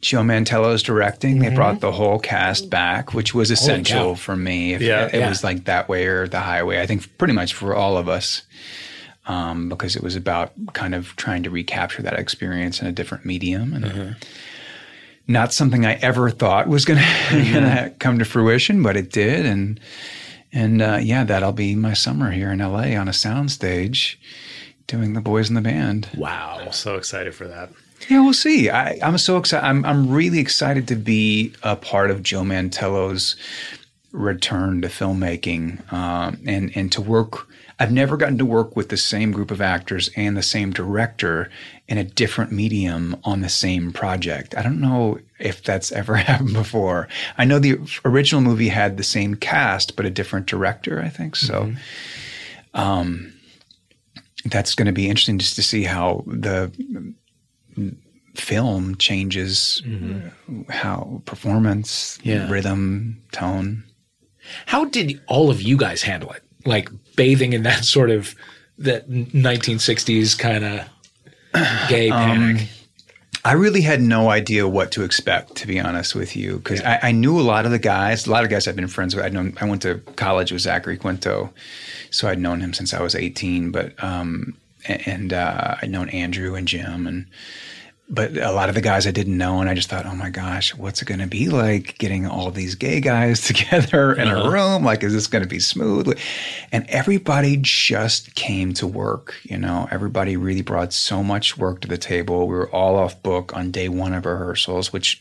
Joe Mantello's directing. They brought the whole cast back, which was essential for me. If Yeah. it, it Yeah. was like that way or the highway. I think pretty much for all of us, um, because it was about kind of trying to recapture that experience in a different medium, and not something I ever thought was going to come to fruition, but it did. And and uh, yeah, that'll be my summer here in LA on a soundstage, doing the boys in the band. Wow. I'm so excited for that. Yeah, we'll see. I, I'm so excited. I'm, I'm really excited to be a part of Joe Mantello's return to filmmaking um, and and to work. I've never gotten to work with the same group of actors and the same director in a different medium on the same project. I don't know if that's ever happened before. I know the original movie had the same cast but a different director. I think so. Um, that's going to be interesting just to see how the film changes how performance, Yeah. rhythm, tone. How did all of you guys handle it? Like bathing in that sort of that 1960s kind of gay panic. I really had no idea what to expect, to be honest with you, because I, I knew a lot of the guys. A lot of guys I've been friends with. I known. I went to college with Zachary Quinto, so I'd known him since I was eighteen. But um, and uh, I'd known Andrew and Jim, and but a lot of the guys I didn't know, and I just thought, oh my gosh, what's it going to be like getting all these gay guys together in a room? Like, is this going to be smooth? And everybody just came to work. You know, everybody really brought so much work to the table. We were all off book on day one of rehearsals, which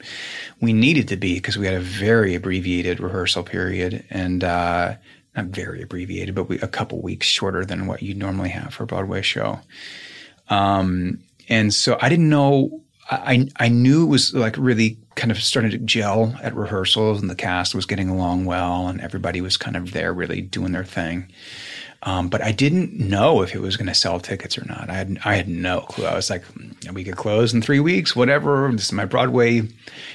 we needed to be because we had a very abbreviated rehearsal period and. uh not very abbreviated, but we, a couple weeks shorter than what you'd normally have for a Broadway show um, and so I didn't know. I I knew it was like really kind of starting to gel at rehearsals, and the cast was getting along well, and everybody was kind of there, really doing their thing. Um, but I didn't know if it was going to sell tickets or not. I had I had no clue. I was like, "Mm, we could close in three weeks, whatever. This is my Broadway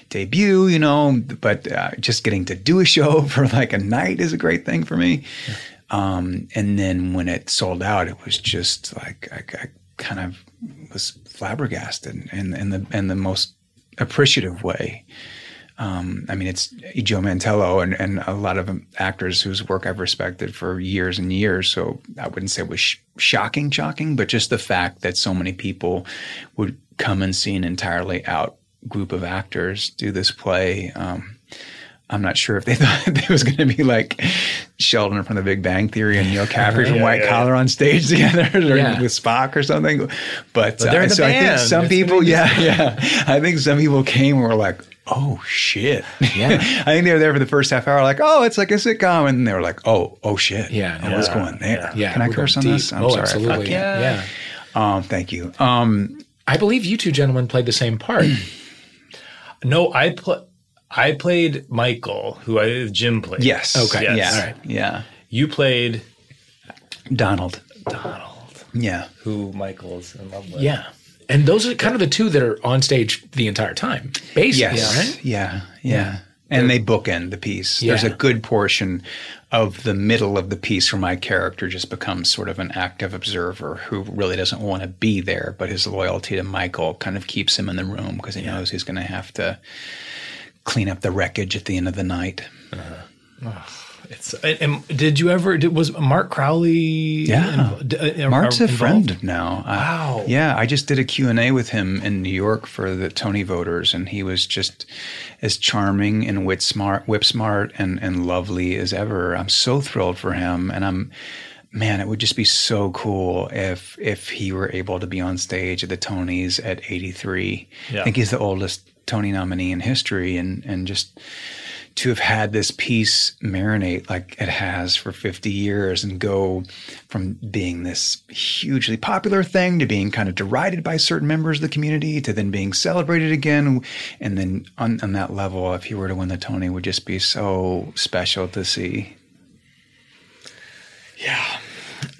debut, you know. But uh, just getting to do a show for like a night is a great thing for me. Um, and then when it sold out, it was just like I, I kind of was flabbergasted in, in the in the most appreciative way. Um, I mean, it's Joe Mantello and, and a lot of actors whose work I've respected for years and years. So I wouldn't say it was sh- shocking, shocking, but just the fact that so many people would come and see an entirely out group of actors do this play. Um, I'm not sure if they thought it was going to be like Sheldon from The Big Bang Theory and Neal Caffrey from White Collar on stage together or Yeah. with Spock or something. But, they're uh, so I think some It's people, yeah, yeah. I think some people came and were like, oh shit. Yeah. I think they were there for the first half hour, like, oh, it's like a sitcom. And they were like, oh, oh shit. Yeah, Oh, no, what's yeah, going there? Yeah, Can I we're curse on going this? I'm oh, sorry. I absolutely. fucked Yeah. yeah. Um, thank you. Um, I believe you two gentlemen played the same part. No, I pl- I played Michael, who I Jim played. yes. Okay. Yeah. All right. Yeah. You played Donald. Donald, Yeah. who Michael's in love with. yeah. And those are kind of the two that are on stage the entire time, basically, Yes. right? Yeah. Yeah. And they bookend the piece. There's a good portion of the middle of the piece where my character just becomes sort of an active observer who really doesn't want to be there, but his loyalty to Michael kind of keeps him in the room because he knows he's going to have to clean up the wreckage at the end of the night. Uh-huh. It's, and, and did you ever? Did, was Mart Crowley? Yeah. in- uh, Mart's a involved? friend now. Wow. yeah, I just did a Q&A with him in New York for the Tony voters and he was just as charming and wit smart, whip smart and and lovely as ever. I'm so thrilled for him and I'm man, it would just be so cool if if he were able to be on stage at the Tonys at 83. Yeah. I think he's the oldest Tony nominee in history and and just to have had this piece marinate like it has for 50 years and go from being this hugely popular thing to being kind of derided by certain members of the community to then being celebrated again. And then on, on that level if he were to win the tony would just be so special to see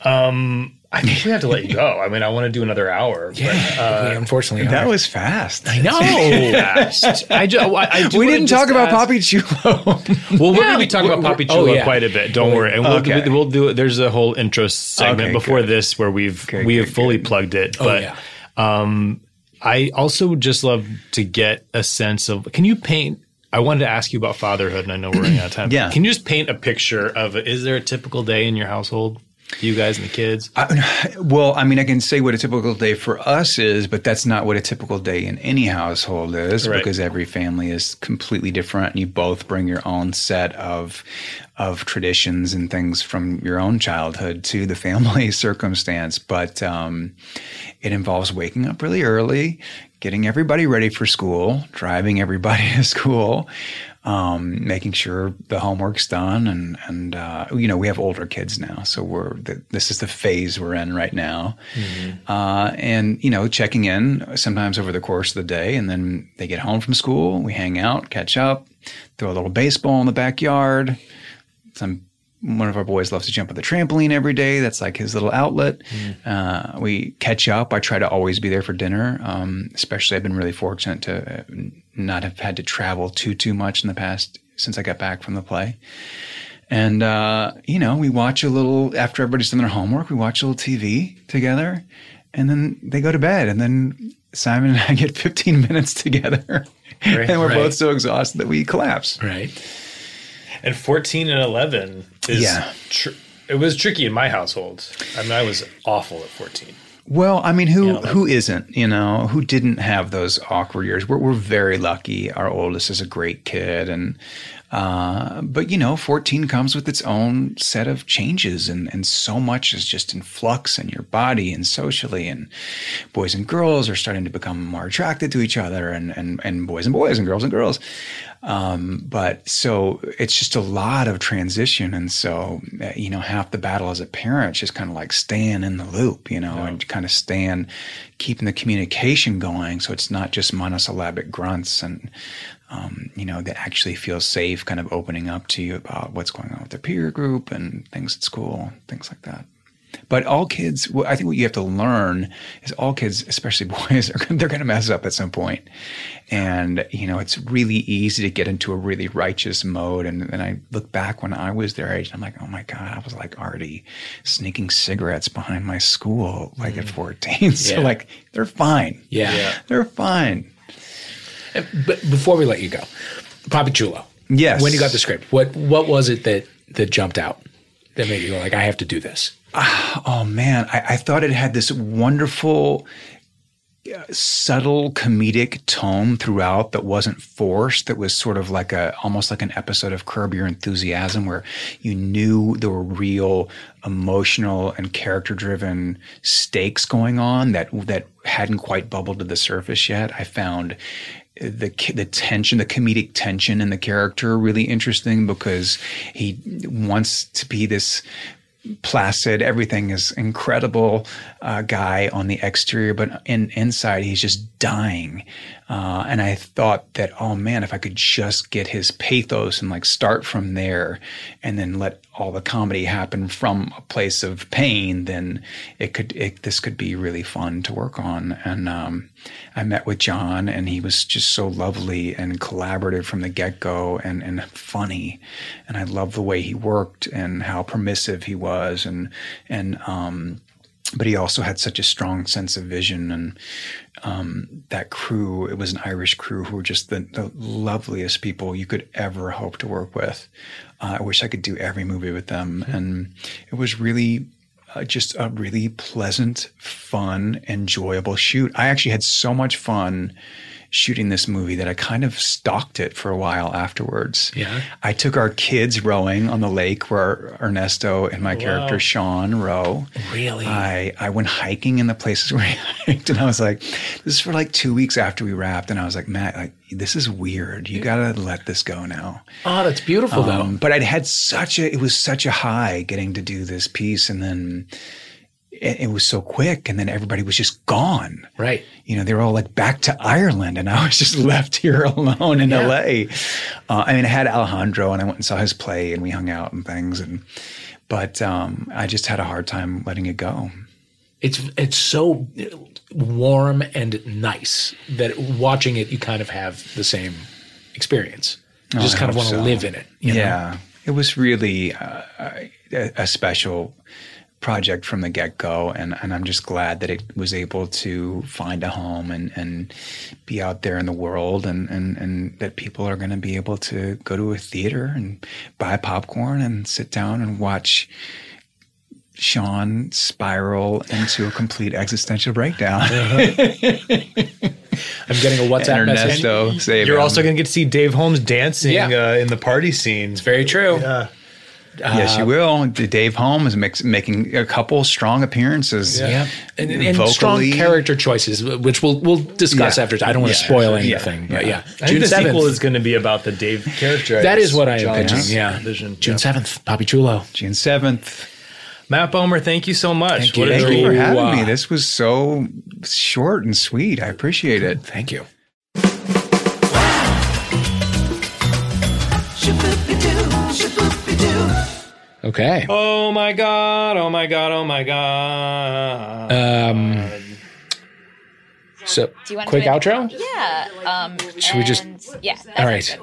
um, I think we have to let you go. I mean, I want to do another hour. Yeah. we unfortunately, that are. was fast I know. But I, ju- I, I do we didn't talk about ask- Papi Chulo. Well, we're Yeah, going to be talking about Papi we're- oh, Chulo yeah. quite a bit. Don't worry, and we'll Okay. do we'll do it. There's a whole intro segment Okay, before good. this where we've Okay, we have fully good. plugged it. Oh, but yeah. um, I also just love to get a sense of. Can you paint? I wanted to ask you about fatherhood, and I know we're running out of time. Yeah. Can you just paint a picture of? Is there a typical day in your household? You guys and the kids. I- well, I mean, I can say what a typical day for us is, but that's not what a typical day in any household is Right. because every family is completely different, and you both bring your own set of of traditions and things from your own childhood to the family circumstance. But um, it involves waking up really early, getting everybody ready for school, driving everybody to school um, making sure the homework's done, and and uh, you know we have older kids now, so we're the, this is the phase we're in right now, uh, and you know checking in sometimes over the course of the day, and then they get home from school, we hang out, catch up, throw a little baseball in the backyard, some one of our boys loves to jump on the trampoline every day. That's like his little outlet. Uh, we catch up. I try to always be there for dinner. Um, especially, I've been really fortunate to uh, not have had to travel too too much in the past since I got back from the play. And uh, you know, we watch a little after everybody's done their homework. We watch a little TV together, and then they go to bed. And then Simon and I get 15 minutes together, and we're right. both so exhausted that we collapse. Right. And 14 and 11 is Yeah. tr- it was tricky in my household. I mean, I was awful at 14. Well, I mean, who Yeah, like- who isn't? You know, who didn't have those awkward years? We're we're very lucky. Our oldest is a great kid, and uh, but you know, fourteen comes with its own set of changes, and and so much is just in flux in your body and socially, and boys and girls are starting to become more attracted to each other, and and and boys and boys and girls and girls. Um, but so it's just a lot of transition. And so, uh, you know, half the battle as a parent is just kind of like staying in the loop, you know, and kind of staying, keeping the communication going. So it's not just monosyllabic grunts and, um, you know, that actually feel safe kind of opening up to you about what's going on with their peer group and things at school, things like that. But all kids, I think what you have to learn is all kids, especially boys, are they're going to mess up at some point, and you know it's really easy to get into a really righteous mode. And then I look back when I was their age, and I'm like, oh my god, I was like already sneaking cigarettes behind my school, like at 14. so Yeah. like they're fine, Yeah. Yeah. they're fine. But before we let you go, Papi Chulo. Yes. When you got the script, what what was it that that jumped out that made you go like, I have to do this? Ah, oh man, I, I thought it had this wonderful, subtle comedic tone throughout that wasn't forced. That was sort of like a almost like an episode of Curb Your Enthusiasm, where you knew there were real emotional and character driven stakes going on that that hadn't quite bubbled to the surface yet. I found the the tension, the comedic tension in the character really interesting because he wants to be this placid, everything is incredible uh, guy on the exterior, but in inside he's just dying. Uh, and I thought that, oh man, if I could just get his pathos and like start from there, and then let all the comedy happen from a place of pain, then it could it, this could be really fun to work on. And um, I met with John, and he was just so lovely and collaborative from the get go, and and funny. And I love the way he worked and how permissive he was, and and um, but he also had such a strong sense of vision. And um, that crew it was an irish crew who were just the, the loveliest people you could ever hope to work with. Uh, i wish i could do every movie with them. And it was really uh, just a really pleasant fun enjoyable shoot. I actually had so much fun shooting this movie that I kind of stalked it for a while afterwards. Yeah. I took our kids rowing on the lake where Ernesto and my character Sean row. Really? I, I went hiking in the places where he hiked and I was like, this is for like two weeks after we wrapped. And I was like, Matt, like, this is weird. You got to let this go now. Oh, that's beautiful Um, though. but I'd had such a, it was such a high getting to do this piece. And then it, it was so quick. And then everybody was just gone Right. you know, they were all like back to Ireland, and I was just left here alone in Yeah. LA. Uh, I mean, I had Alejandro, and I went and saw his play, and we hung out and things, and but um, I just had a hard time letting it go. It's it's so warm and nice that watching it, you kind of have the same experience. You just I kind of want to so. live in it. you know? yeah, it was really uh, a, a special project from the get go, and, and I'm just glad that it was able to find a home and, and be out there in the world, and, and, and that people are going to be able to go to a theater and buy popcorn and sit down and watch. Sean spiral into a complete existential breakdown. I'm getting a WhatsApp and message. Ernesto save You're him. also going to get to see Dave Holmes dancing Yeah. uh, in the party scene. It's Very true. Yeah. Yes, you will. Dave Holmes mix, making a couple strong appearances. Yeah, and, and strong character choices, which we'll we'll discuss Yeah. after. I don't want to Yeah. spoil Yeah. anything, but Yeah. yeah, I think the sequel is going to be about the Dave character. that It's is what I am pitching. Yeah, vision. June Yeah. seventh, Papi Chulo. June seventh. Matt Bomer, thank you so much. Thank you. What a Thank you for having uh, me. This was so short and sweet. I appreciate it. Thank you. Okay. Oh my god! Oh my god! Oh my god! Um, so, Do you want quick to do outro? Yeah. Um, Should we just- and- Yeah. that All sounds good.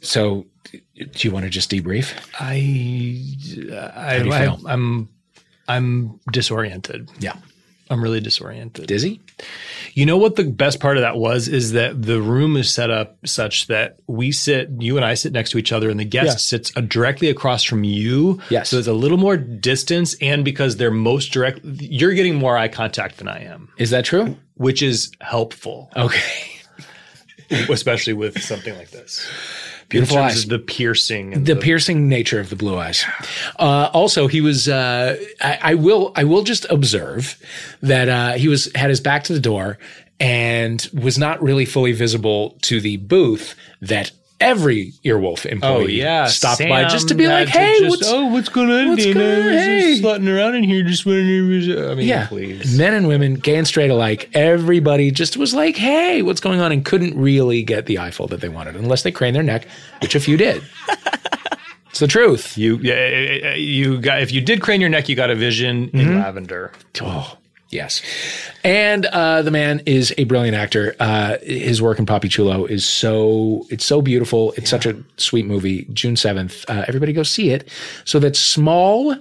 So, do you want to just debrief? I, I, do you I feel? I'm, I'm disoriented. Yeah. I'm really disoriented. Dizzy? You know what the best part of that was is that the room is set up such that we sit, you and I sit next to each other, and the guest Yeah. sits uh, directly across from you. Yes. So there's a little more distance, and because they're most direct, you're getting more eye contact than I am, Is that true? which is helpful, Okay. especially with something like this. Beautiful eyes. the piercing, and the piercing nature of the blue eyes. Uh, also, he was. Uh, I, I will. I will just observe that uh, he was had his back to the door and was not really fully visible to the booth that every Earwolf oh, employee Oh yeah, stopped Sam by just to be like, "Hey, just, what's oh, what's going on? what's Dana? going on? Hey." just slutting around in here, just wondering. I mean, yeah, please. men and women, gay and straight alike, everybody just was like, "Hey, what's going on?" and couldn't really get the eyeful that they wanted unless they craned their neck, which a few did. it's the truth. You, eh, eh, eh, you got. If you did crane your neck, you got a vision Mm-hmm. in lavender. Oh, yes. And uh, the man is a brilliant actor. Uh, his work in Papi Chulo is so it's so beautiful. It's such a sweet movie. June seventh. Uh, everybody go see it. So that small.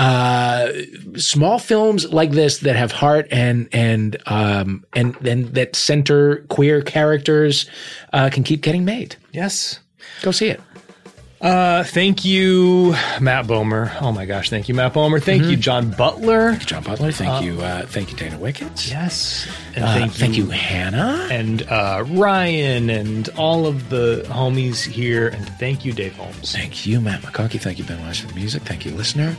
Uh, small films like this that have heart and and um and and that center queer characters uh, can keep getting made. Yes. Go see it. Uh, thank you, Matt Bomer. Oh my gosh, thank you, Matt Bomer. Thank Mm-hmm. you, John Butler. Thank you, John Butler, thank you, uh, thank you, Dana Wickett. Yes. And Uh, thank, thank you, you, Hannah. and uh, Ryan and all of the homies here. And thank you, Dave Holmes. Thank you, Matt McConkey. Thank you, Ben Wise, for the music. Thank you, listener.